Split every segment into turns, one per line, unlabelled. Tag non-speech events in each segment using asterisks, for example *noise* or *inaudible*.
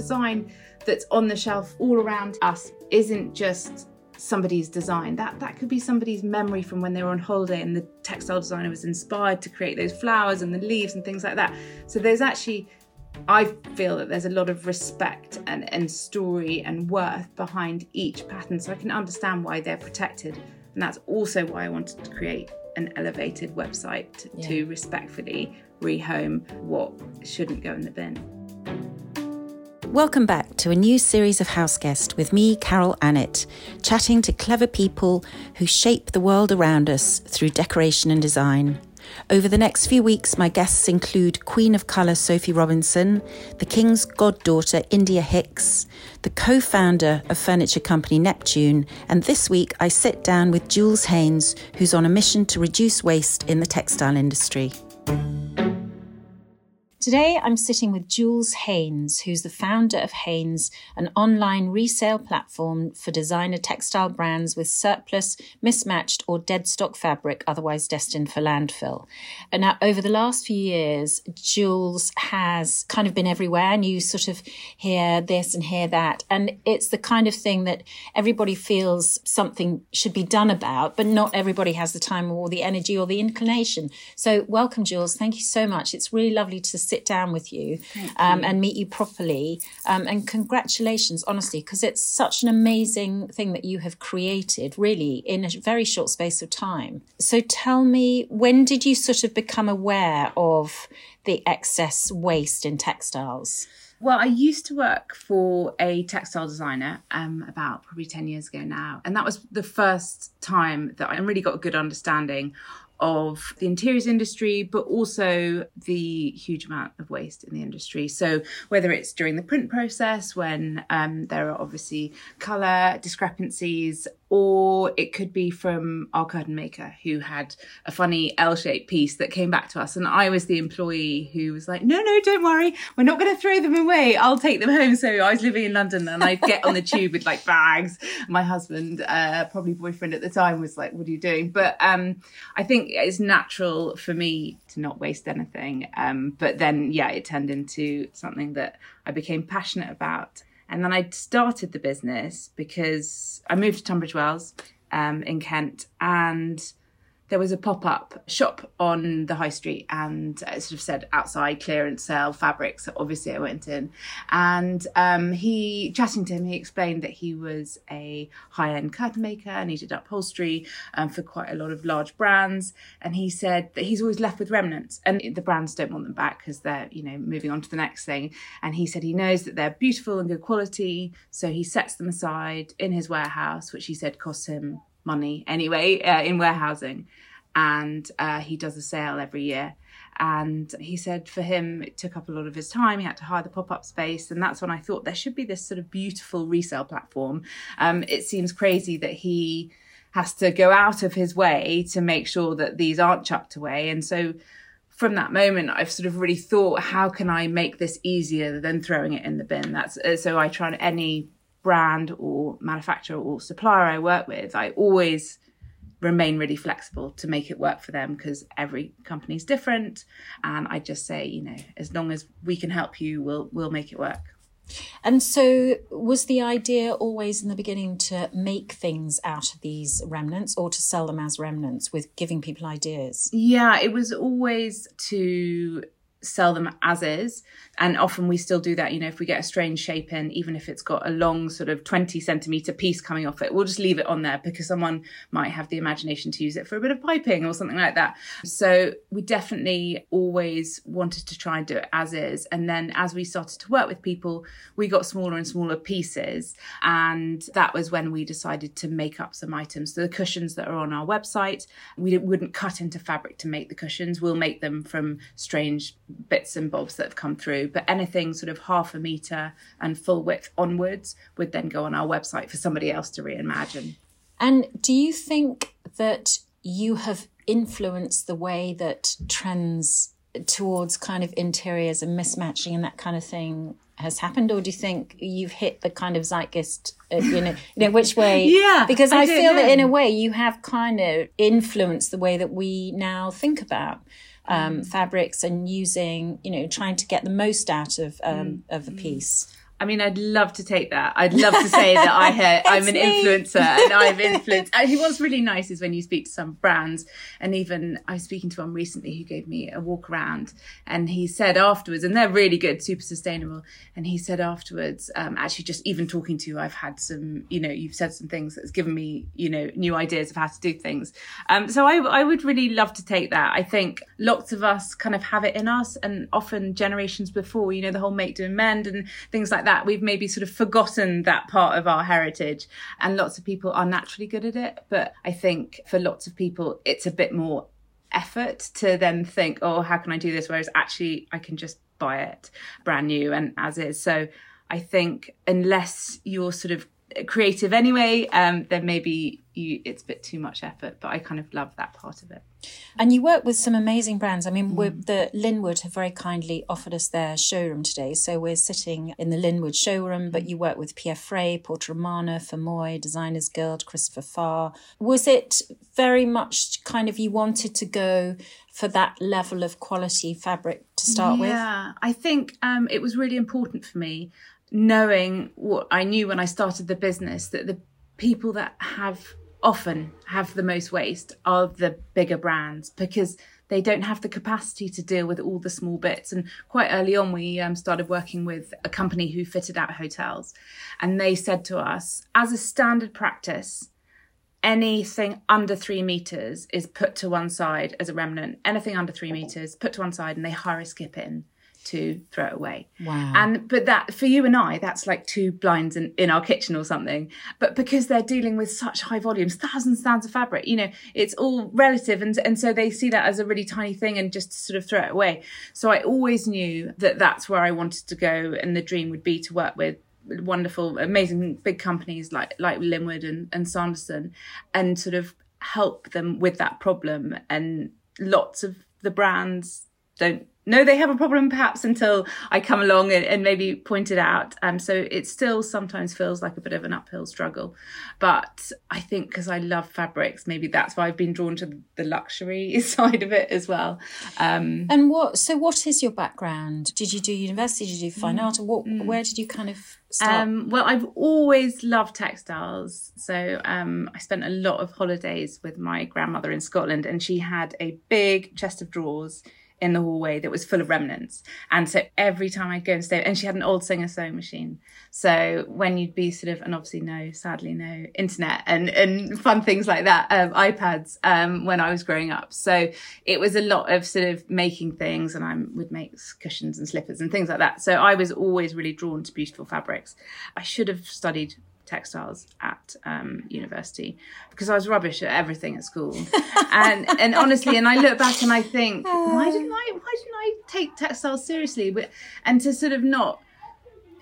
design that's on the shelf all around us isn't just somebody's design. That that could be somebody's memory from when they were on holiday and the textile designer was inspired to create those flowers and the leaves and things like that. So there's actually I feel that there's a lot of respect and, and story and worth behind each pattern. So I can understand why they're protected. And that's also why I wanted to create an elevated website yeah. to respectfully rehome what shouldn't go in the bin.
Welcome back to a new series of House Guest with me, Carol Annett, chatting to clever people who shape the world around us through decoration and design. Over the next few weeks, my guests include Queen of Colour Sophie Robinson, the King's goddaughter India Hicks, the co founder of furniture company Neptune, and this week I sit down with Jules Haines, who's on a mission to reduce waste in the textile industry. Today, I'm sitting with Jules Haines, who's the founder of Haines, an online resale platform for designer textile brands with surplus, mismatched, or dead stock fabric otherwise destined for landfill. And now, over the last few years, Jules has kind of been everywhere, and you sort of hear this and hear that. And it's the kind of thing that everybody feels something should be done about, but not everybody has the time or the energy or the inclination. So, welcome, Jules. Thank you so much. It's really lovely to sit down with you, um, and meet you properly. Um, and congratulations, honestly, because it's such an amazing thing that you have created, really, in a very short space of time. So tell me, when did you sort of become aware of the excess waste in textiles?
Well, I used to work for a textile designer um, about probably 10 years ago now. And that was the first time that I really got a good understanding of the interiors industry, but also the huge amount of waste in the industry. So, whether it's during the print process when um, there are obviously colour discrepancies or it could be from our curtain maker who had a funny L-shaped piece that came back to us and I was the employee who was like no no don't worry we're not going to throw them away I'll take them home. So I was living in London and I'd get on the tube with like bags. My husband uh, probably boyfriend at the time was like what are you doing? But um, I think it's natural for me to not waste anything. Um, but then yeah it turned into something that I became passionate about. And then I started the business because I moved to Tunbridge Wells um, in Kent and there was a pop-up shop on the high street and it sort of said outside clearance sale fabrics so obviously i went in. And um, he chatting to him he explained that he was a high-end curtain maker and he did upholstery um, for quite a lot of large brands. And he said that he's always left with remnants and the brands don't want them back because they're you know moving on to the next thing. And he said he knows that they're beautiful and good quality so he sets them aside in his warehouse which he said costs him money anyway uh, in warehousing. And uh, he does a sale every year. And he said for him it took up a lot of his time. He had to hire the pop-up space. And that's when i thought there should be this sort of beautiful resale platform. Um, it seems crazy that he has to go out of his way to make sure that these aren't chucked away. And so from that moment i've sort of really thought how can i make this easier than throwing it in the bin? That's uh, so i try any brand or manufacturer or supplier I work with, I always remain really flexible to make it work for them because every company is different. And I just say, you know, as long as we can help you, we'll we'll make it work.
And so, was the idea always in the beginning to make things out of these remnants or to sell them as remnants with giving people ideas?
Yeah, it was always to sell them as is. And often we still do that you know if we get a strange shape in even if it's got a long sort of 20 centimeter piece coming off it we'll just leave it on there because someone might have the imagination to use it for a bit of piping or something like that. So we definitely always wanted to try and do it as is. And then as we started to work with people we got smaller and smaller pieces. And that was when we decided to make up some items. So the cushions that are on our website we wouldn't cut into fabric to make the cushions. We'll make them from strange bits and bobs that have come through, but anything sort of half a meter and full width onwards would then go on our website for somebody else to reimagine.
And do you think that you have influenced the way that trends towards kind of interiors and mismatching and that kind of thing has happened or do you think you've hit the kind of zeitgeist uh, you know you know which way *laughs*
yeah
because i, I feel know. that in a way you have kind of influenced the way that we now think about um, fabrics and using, you know, trying to get the most out of um, mm. of a piece.
I mean, I'd love to take that. I'd love to say that I had, *laughs* I'm an influencer and I've influenced. And what's really nice is when you speak to some brands, and even I was speaking to one recently who gave me a walk around, and he said afterwards, and they're really good, super sustainable. And he said afterwards, um, actually, just even talking to you, I've had some, you know, you've said some things that's given me, you know, new ideas of how to do things. Um, so I, I would really love to take that. I think lots of us kind of have it in us, and often generations before, you know, the whole make, do, and mend and things like that that, we've maybe sort of forgotten that part of our heritage. And lots of people are naturally good at it. But I think for lots of people, it's a bit more effort to then think, oh, how can I do this? Whereas actually, I can just buy it brand new and as is. So I think unless you're sort of creative anyway, um, then maybe you, it's a bit too much effort. But I kind of love that part of it.
And you work with some amazing brands. I mean, mm. the Linwood have very kindly offered us their showroom today. So we're sitting in the Linwood showroom, but you work with Pierre Frey, Porta Romana, Fermoie, Designers Guild, Christopher Farr. Was it very much kind of you wanted to go for that level of quality fabric to start
yeah,
with?
Yeah, I think um, it was really important for me knowing what I knew when I started the business that the people that have often have the most waste are the bigger brands because they don't have the capacity to deal with all the small bits. And quite early on, we um, started working with a company who fitted out hotels. And they said to us, as a standard practice, anything under three meters is put to one side as a remnant. Anything under three meters, put to one side, and they hire a skip in to throw it away.
Wow.
And but that for you and I, that's like two blinds in, in our kitchen or something. But because they're dealing with such high volumes, thousands and thousands of fabric, you know, it's all relative and and so they see that as a really tiny thing and just sort of throw it away. So I always knew that that's where I wanted to go and the dream would be to work with wonderful, amazing big companies like like Linwood and, and Sanderson and sort of help them with that problem. And lots of the brands don't know they have a problem perhaps until I come along and, and maybe point it out. Um, so it still sometimes feels like a bit of an uphill struggle. But I think because I love fabrics, maybe that's why I've been drawn to the luxury *laughs* side of it as well. Um,
and what, so what is your background? Did you do university? Did you do fine mm, art? Or what, mm. where did you kind of um,
well, I've always loved textiles. So um, I spent a lot of holidays with my grandmother in Scotland, and she had a big chest of drawers in the hallway that was full of remnants. And so every time I'd go and stay, and she had an old Singer sewing machine. So when you'd be sort of, and obviously no, sadly no internet and, and fun things like that, um, iPads, um, when I was growing up. So it was a lot of sort of making things and I would make cushions and slippers and things like that. So I was always really drawn to beautiful fabrics. I should have studied textiles at um, university because I was rubbish at everything at school. and *laughs* and honestly, and I look back and I think, why didn't I why didn't I take textiles seriously? But and to sort of not,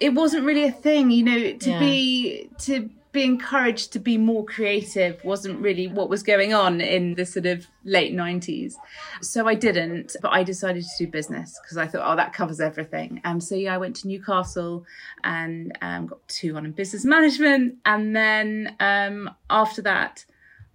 it wasn't really a thing, you know, to yeah. be to be encouraged to be more creative wasn't really what was going on in the sort of late 90s. So I didn't, but I decided to do business because I thought, oh, that covers everything. Um, so yeah, I went to Newcastle and um, got two on in business management. And then um, after that,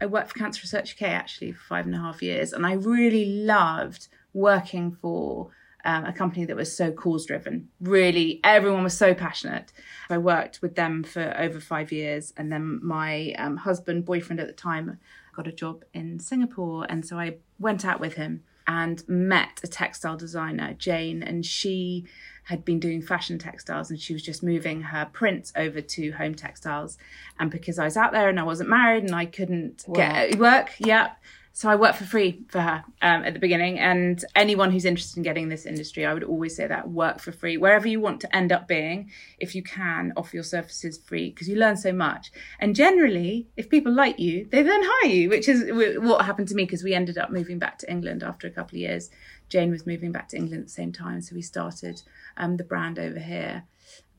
I worked for Cancer Research UK actually for five and a half years. And I really loved working for um, a company that was so cause driven. Really, everyone was so passionate. I worked with them for over five years, and then my um, husband, boyfriend at the time, got a job in Singapore, and so I went out with him and met a textile designer, Jane, and she had been doing fashion textiles and she was just moving her prints over to home textiles. And because I was out there and I wasn't married and I couldn't wow. get work, yeah, so I worked for free for her um, at the beginning. And anyone who's interested in getting this industry, I would always say that work for free. Wherever you want to end up being, if you can, offer your services free because you learn so much. And generally, if people like you, they then hire you, which is what happened to me because we ended up moving back to England after a couple of years. Jane was moving back to England at the same time. So we started um, the brand over here.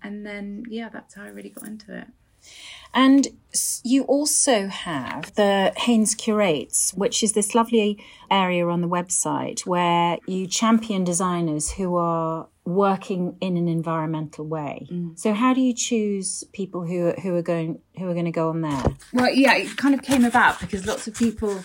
And then, yeah, that's how I really got into it.
And you also have the Haines Curates, which is this lovely area on the website where you champion designers who are working in an environmental way. Mm. So how do you choose people who who are going who are going to go on there?
Well, yeah, it kind of came about because lots of people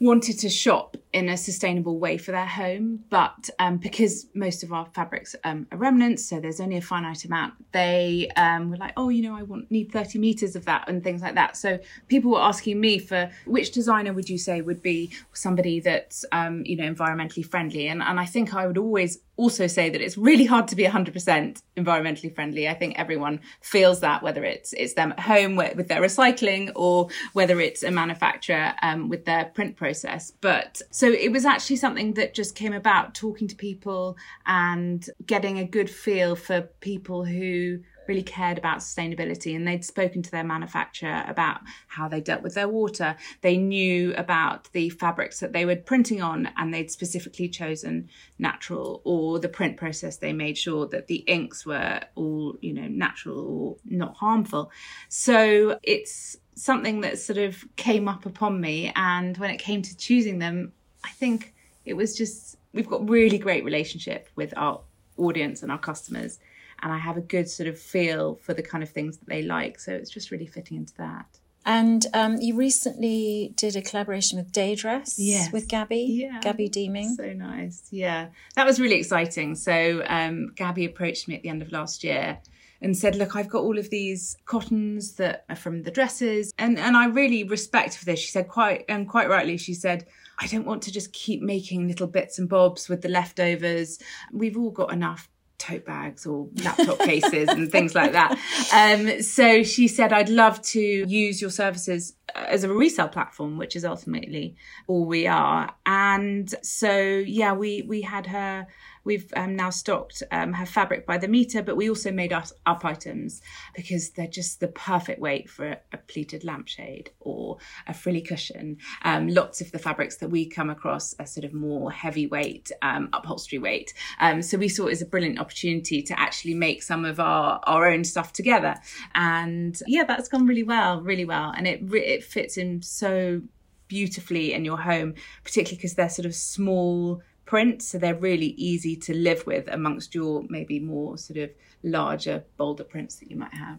wanted to shop in a sustainable way for their home, but um, because most of our fabrics um, are remnants, so there's only a finite amount, they um, were like, oh, you know, I want need 30 meters of that and things like that. So people were asking me for which designer would you say would be somebody that's um, you know environmentally friendly, and and I think I would always also say that it's really hard to be 100% environmentally friendly. I think everyone feels that, whether it's it's them at home with their recycling or whether it's a manufacturer um, with their print process. But so it was actually something that just came about talking to people and getting a good feel for people who really cared about sustainability and they'd spoken to their manufacturer about how they dealt with their water. They knew about the fabrics that they were printing on and they'd specifically chosen natural or the print process they made sure that the inks were all, you know, natural or not harmful. So it's something that sort of came up upon me and when it came to choosing them, I think it was just we've got really great relationship with our audience and our customers and I have a good sort of feel for the kind of things that they like. So it's just really fitting into that.
And um, you recently did a collaboration with Daydress
yes.
with Gabby,
yeah.
Gabby Deeming.
So nice. Yeah, that was really exciting. So um, Gabby approached me at the end of last year and said, "Look, I've got all of these cottons that are from the dresses, and and I really respect for this." She said quite and quite rightly. She said, "I don't want to just keep making little bits and bobs with the leftovers. We've all got enough tote bags or laptop cases and things like that. *laughs* Um, so she said, I'd love to use your services as a resale platform, which is ultimately all we are. And so, yeah, we, we had her We've um, now stocked um, her fabric by the meter, but we also made us up items because they're just the perfect weight for a, a pleated lampshade or a frilly cushion. Um, lots of the fabrics that we come across are sort of more heavyweight, um, upholstery weight. Um, so we saw it as a brilliant opportunity to actually make some of our, our own stuff together. And yeah, that's gone really well, really well. And it, it fits in so beautifully in your home, particularly because they're sort of small prints, so they're really easy to live with amongst your maybe more sort of larger, bolder prints that you might have.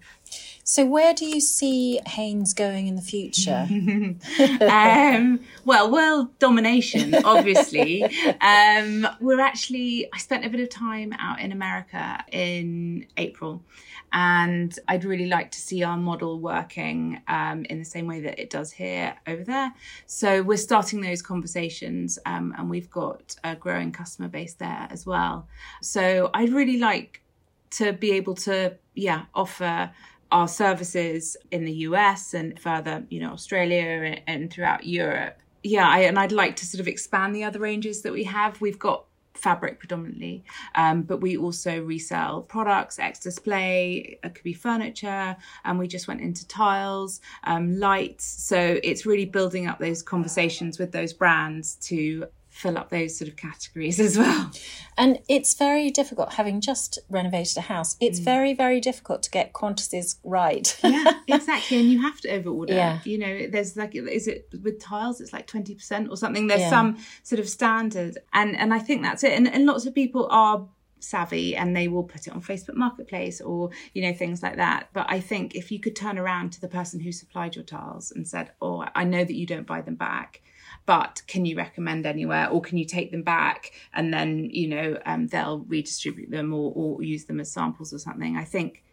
So, where do you see Haines going in the future? *laughs*
um, well, world domination, obviously. *laughs* um, we're actually, I spent a bit of time out in America in April and I'd really like to see our model working um, in the same way that it does here over there. So we're starting those conversations, um, and we've got a growing customer base there as well. So I'd really like to be able to, yeah, offer our services in the US and further, you know, Australia and, throughout Europe. Yeah, I, and I'd like to sort of expand the other ranges that we have. We've got fabric predominantly, um, but we also resell products, ex display, it could be furniture, and we just went into tiles, um, lights. So it's really building up those conversations with those brands to fill up those sort of categories as well.
And it's very difficult, having just renovated a house, it's mm. very, very difficult to get quantities right.
yeah, *laughs* exactly. And you have to overorder. Yeah. You know, there's like, is it with tiles, it's like 20% or something. There's yeah. some sort of standard. And, and I think that's it. And, and lots of people are savvy and they will put it on Facebook Marketplace or you know things like that. But I think if you could turn around to the person who supplied your tiles and said, "Oh, I know that you don't buy them back, but can you recommend anywhere or can you take them back and then you know um, they'll redistribute them or, or use them as samples or something? I think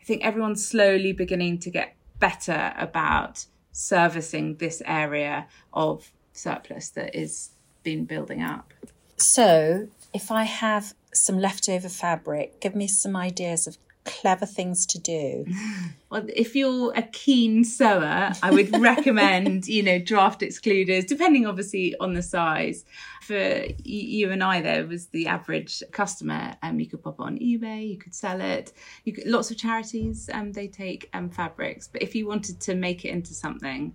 i think everyone's slowly beginning to get better about servicing this area of surplus that is been building up.
So if i have some leftover fabric give me some ideas of clever things to do? *laughs*
Well, if you're a keen sewer, I would *laughs* recommend, you know, draft excluders, depending obviously on the size. For you and I, there was the average customer. Um, you could pop on eBay, you could sell it. You could, lots of charities, um, they take um, fabrics. But if you wanted to make it into something,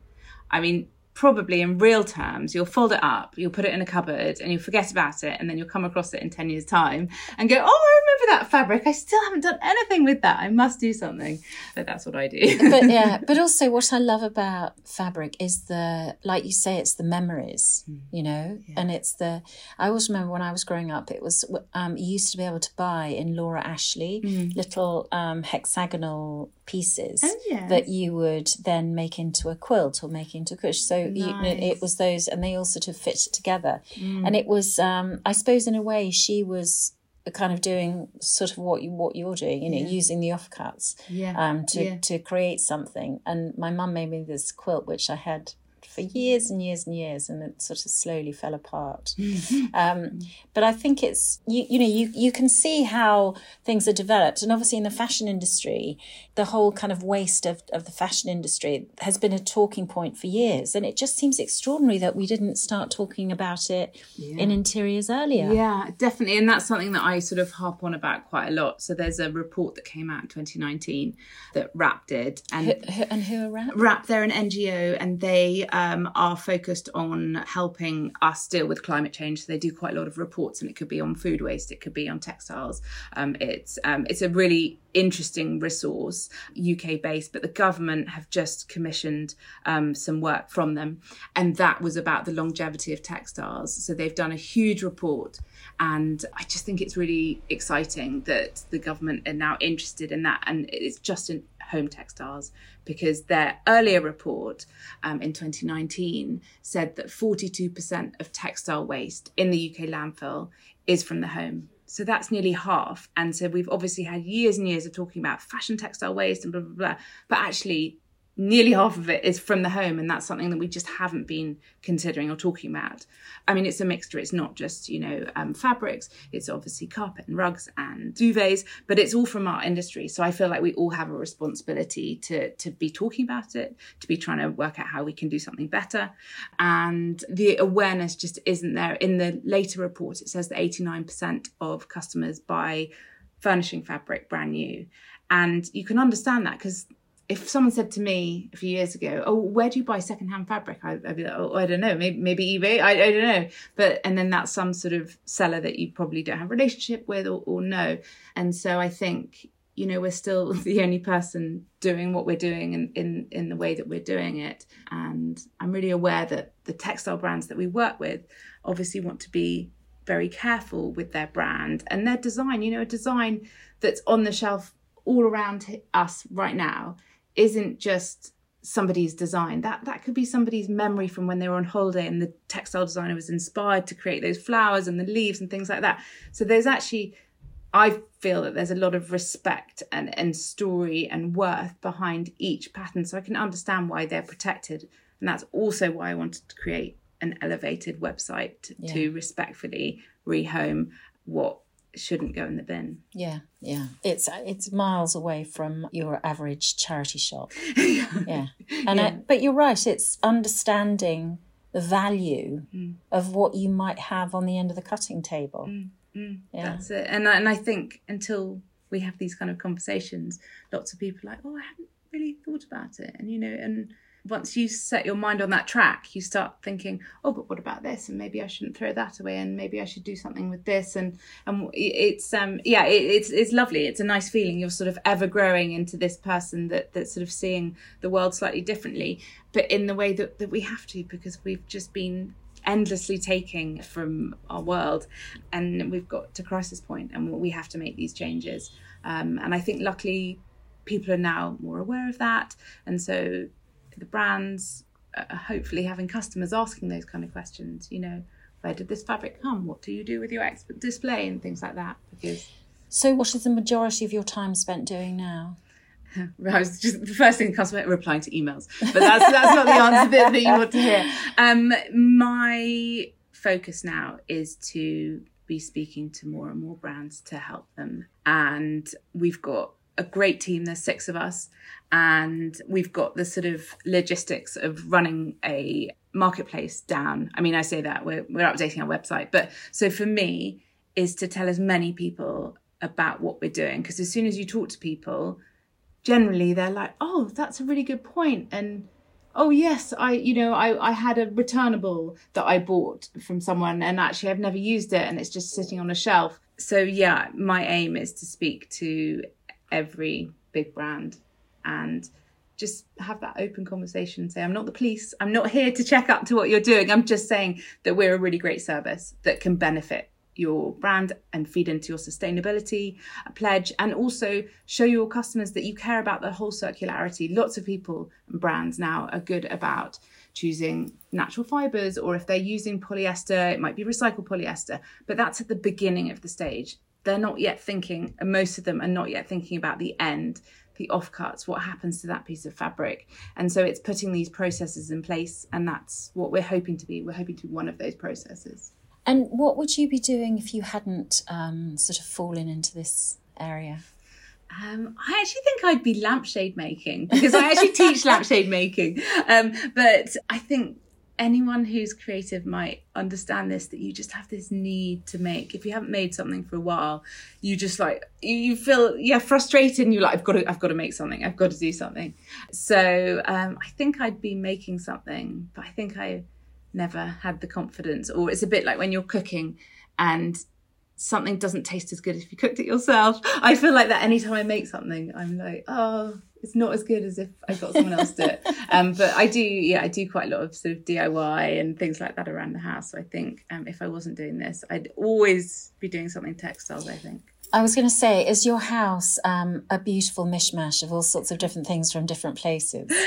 I mean, probably in real terms, you'll fold it up, you'll put it in a cupboard, and you'll forget about it, and then you'll come across it in 10 years' time and go, Oh, I remember that fabric. I still haven't done anything with that. I must do something. But that's what I do.
but yeah, *laughs* but also what I love about fabric is the, like you say, it's the memories, mm. you know, yeah. and it's the, I always remember when I was growing up, it was, um, you used to be able to buy in Laura Ashley mm. little um, hexagonal pieces
Oh,
that you would then make into a quilt or make into a cush. So you,
Nice.
it was those, and they all sort of fit together.
Mm.
And it was, um, I suppose, in a way, she was kind of doing sort of what you what you're doing, you know, using the offcuts
Yeah.
um, to
Yeah.
to create something. And my mum made me this quilt, which I had for years and years and years, and it sort of slowly fell apart. *laughs* Um, but I think it's you, you know you you can see how things are developed, and obviously in the fashion industry, the whole kind of waste of, of the fashion industry has been a talking point for years, and it just seems extraordinary that we didn't start talking about it in interiors earlier.
Yeah, definitely. And that's something that I sort of harp on about quite a lot. So there's a report that came out in 2019 that WRAP did. And
Who- and who around?
WRAP, they're an NGO and they um, are focused on helping us deal with climate change. So they do quite a lot of reports and it could be on food waste, it could be on textiles. Um, it's, um, it's a really interesting resource, UK based, but the government have just commissioned um, some work from them. And that was about the longevity of textiles. So they've done a huge report. And I just think it's really exciting that the government are now interested in that. And it's just in home textiles because their earlier report um, in 2019 said that 42% of textile waste in the UK landfill is from the home. So that's nearly half. And so we've obviously had years and years of talking about fashion textile waste and blah, blah, blah. But actually, nearly half of it is from the home. And that's something that we just haven't been considering or talking about. I mean, it's a mixture. It's not just, you know, um, fabrics, it's obviously carpet and rugs and duvets, but it's all from our industry. So I feel like we all have a responsibility to, to be talking about it, to be trying to work out how we can do something better. And the awareness just isn't there. In the later report, it says that 89% of customers buy furnishing fabric brand new. And you can understand that because if someone said to me a few years ago, "Oh, where do you buy secondhand fabric?" I'd, I'd be like, "Oh, I don't know. Maybe, maybe eBay. I, I don't know." But and then that's some sort of seller that you probably don't have a relationship with or, or know. And so I think you know we're still *laughs* the only person doing what we're doing in, in in the way that we're doing it. And I'm really aware that the textile brands that we work with obviously want to be very careful with their brand and their design. You know, a design that's on the shelf all around us right now isn't just somebody's design. That that could be somebody's memory from when they were on holiday and the textile designer was inspired to create those flowers and the leaves and things like that. So there's actually i feel that there's a lot of respect and and story and worth behind each pattern. So i can understand why they're protected. And that's also why i wanted to create an elevated website to, to respectfully rehome what shouldn't go in the bin
Yeah, yeah. It's it's miles away from your average charity shop. *laughs* yeah, and I, but you're right. It's understanding the value mm. of what you might have on the end of the cutting table. Mm, mm, yeah.
That's it. And I, and I think until we have these kind of conversations, lots of people are like, oh, I haven't really thought about it. And, you know, and once you set your mind on that track, you start thinking, oh, but what about this? And maybe I shouldn't throw that away. And maybe I should do something with this. And, and it's, um, yeah, it, it's, it's lovely. It's a nice feeling. You're sort of ever growing into this person that, that's sort of seeing the world slightly differently, but in the way that, that we have to, because we've just been endlessly taking from our world and we've got to crisis point and we have to make these changes um, and i think luckily people are now more aware of that and so the brands are hopefully having customers asking those kind of questions you know where did this fabric come what do you do with your expert display and things like that because
So, what is the majority of your time spent doing now? *laughs*
I was just the first thing that comes to replying to emails, but that's that's not the answer that, that you want to hear. Um, my focus now is to be speaking to more and more brands to help them, and we've got a great team. There's six of us, and we've got the sort of logistics of running a marketplace down. I mean, I say that we're we're updating our website, but so for me is to tell as many people about what we're doing because as soon as you talk to people generally they're like oh that's a really good point," and oh yes i you know i i had a returnable that i bought from someone and actually i've never used it and it's just sitting on a shelf so yeah my aim is to speak to every big brand and just have that open conversation say i'm not the police i'm not here to check up to what you're doing i'm just saying that we're a really great service that can benefit your brand and feed into your sustainability pledge and also show your customers that you care about the whole circularity. Lots of people and brands now are good about choosing natural fibers or if they're using polyester, it might be recycled polyester, but that's at the beginning of the stage. They're not yet thinking, and most of them are not yet thinking about the end the offcuts, what happens to that piece of fabric. And so it's putting these processes in place, and that's what we're hoping to be. We're hoping to be one of those processes.
And what would you be doing if you hadn't um, sort of fallen into this area?
Um, I actually think I'd be lampshade making because I actually teach *laughs* lampshade making. Um, but I think anyone who's creative might understand this that you just have this need to make. If you haven't made something for a while you just like you feel yeah frustrated and you're like i've got to i've got to make something. I've got to do something. So um, i think i'd be making something but i think i never had the confidence. Or it's a bit like when you're cooking and something doesn't taste as good if you cooked it yourself. I feel like that anytime i make something i'm like oh it's not as good as if I got someone else do it. *laughs* Um, but I do, yeah, I do quite a lot of sort of DIY and things like that around the house. So I think um, if I wasn't doing this, I'd always be doing something textiles. I think.
I was going to say, is your house um, a beautiful mishmash of all sorts of different things from different places? *gasps*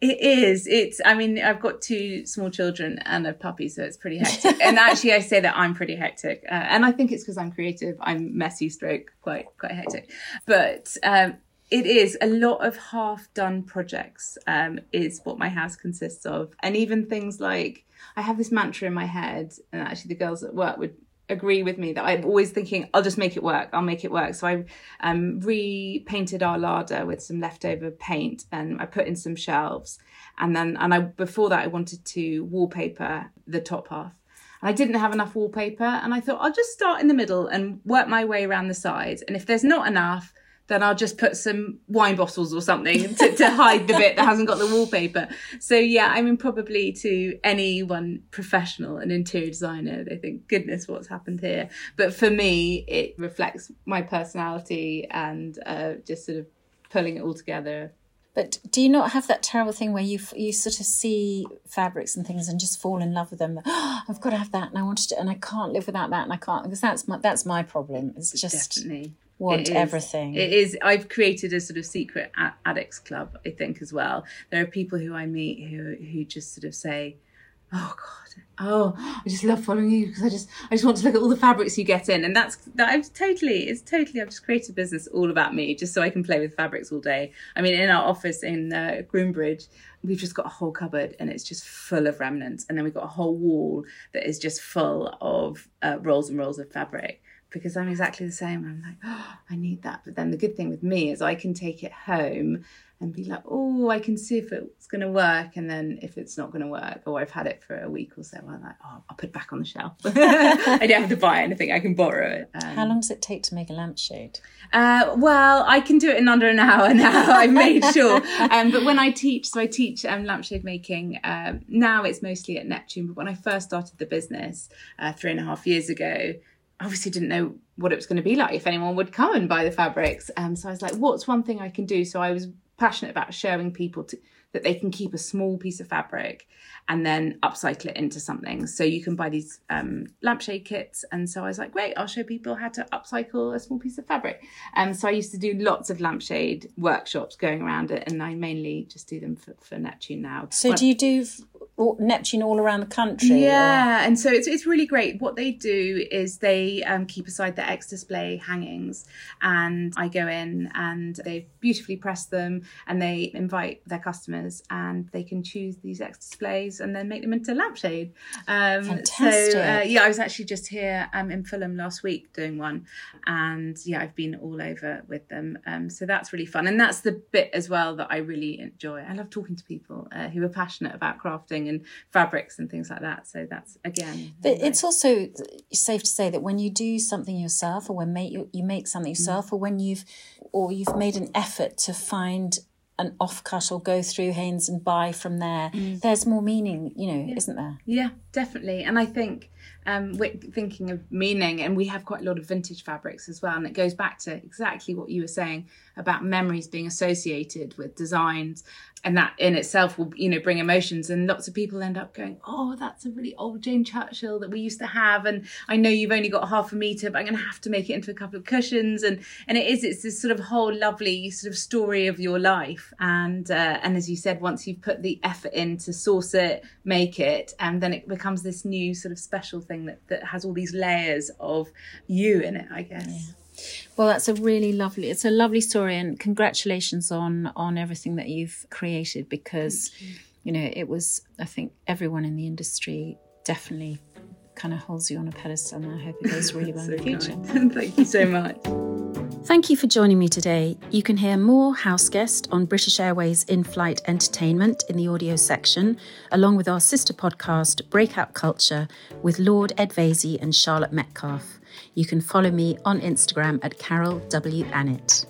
It is. It's. I mean, I've got two small children and a puppy, so it's pretty hectic. *laughs* and actually, I say that I'm pretty hectic, uh, and I think it's because I'm creative. I'm messy, stroke, quite quite hectic. But um, it is. A lot of half done projects um, is what my house consists of. And even things like i have this mantra in my head and actually the girls at work would agree with me that i'm always thinking i'll just make it work. I'll make it work. So i um, repainted our larder with some leftover paint and i put in some shelves. And then and i before that i wanted to wallpaper the top half. And I didn't have enough wallpaper and I thought I'll just start in the middle and work my way around the sides. And if there's not enough then I'll just put some wine bottles or something to, to hide the bit that hasn't got the wallpaper. So yeah, I mean, probably to anyone professional, an interior designer, they think, goodness, what's happened here? But for me, it reflects my personality and uh, just sort of pulling it all together.
But do you not have that terrible thing where you you sort of see fabrics and things and just fall in love with them? Oh, *gasps* I've got to have that, and I wanted it, and I can't live without that, and I can't because that's my that's my problem. It's just
definitely
want
it
everything.
It is. I've created a sort of secret addicts club, I think, as well. There are people who I meet who who just sort of say, "Oh God, oh, I just love following you because I just I just want to look at all the fabrics you get in," and that's that. I've totally, it's totally. I've just created a business all about me, just so I can play with fabrics all day. I mean, in our office in uh, Groombridge, we've just got a whole cupboard and it's just full of remnants, and then we've got a whole wall that is just full of uh, rolls and rolls of fabric because I'm exactly the same. I'm like, oh, I need that. But then the good thing with me is I can take it home and be like, oh, I can see if it's going to work. And then if it's not going to work, or I've had it for a week or so, I'm like, oh, I'll put it back on the shelf. *laughs* I don't have to buy anything, I can borrow it.
Um, How long does it take to make a lampshade?
Uh, well, I can do it in under an hour now. *laughs* I've made sure. Um, but when I teach, so I teach um, lampshade making. Um, now it's mostly at Neptune. But when I first started the business uh, three and a half years ago, obviously didn't know what it was going to be like if anyone would come and buy the fabrics. Um, so I was like, what's one thing I can do? So I was passionate about showing people to, that they can keep a small piece of fabric and then upcycle it into something. So you can buy these um, lampshade kits. And so I was like, great, I'll show people how to upcycle a small piece of fabric. And um, so I used to do lots of lampshade workshops going around it, and I mainly just do them for, for Neptune now.
So do you do Neptune all around the country?
Yeah, or? and so it's it's really great. What they do is they um, keep aside the ex display hangings, and I go in and they beautifully press them, and they invite their customers, and they can choose these ex displays and then make them into lampshade.
Um, Fantastic.
So uh, yeah, I was actually just here um, in Fulham last week doing one, and yeah, I've been all over with them. Um, so that's really fun, and that's the bit as well that I really enjoy. I love talking to people uh, who are passionate about crafting and fabrics and things like that. So that's again.
But it's also safe to say that when you do something yourself, or when make you, make something mm. yourself, mm. or when you've or you've made an effort to find an offcut or go through Haines and buy from there. Mm. There's more meaning, you know,
yeah.
isn't there?
Yeah, definitely. And I think um, we're thinking of meaning, and we have quite a lot of vintage fabrics as well. And it goes back to exactly what you were saying about memories being associated with designs, and that in itself will, you know, bring emotions. And lots of people end up going, "Oh, that's a really old Jane Churchill that we used to have." And I know you've only got half a meter, but I'm going to have to make it into a couple of cushions. And and it is, it's this sort of whole lovely sort of story of your life. And uh, and as you said, once you've put the effort in to source it, make it, and then it becomes this new sort of special thing that, that has all these layers of you in it, I guess. Yeah.
Well, that's a really lovely. It's a lovely story, and congratulations on on everything that you've created. Because you. you know, it was. I think everyone in the industry definitely kind of holds you on a pedestal, and I hope it goes really *laughs* well so in the future. *laughs*
Thank you so much.
Thank you for joining me today. You can hear more House Guest on British Airways in flight entertainment in the audio section, along with our sister podcast, Breakout Culture, with Lord Ed Vaizey and Charlotte Metcalfe. You can follow me on Instagram at Carol W. Annett.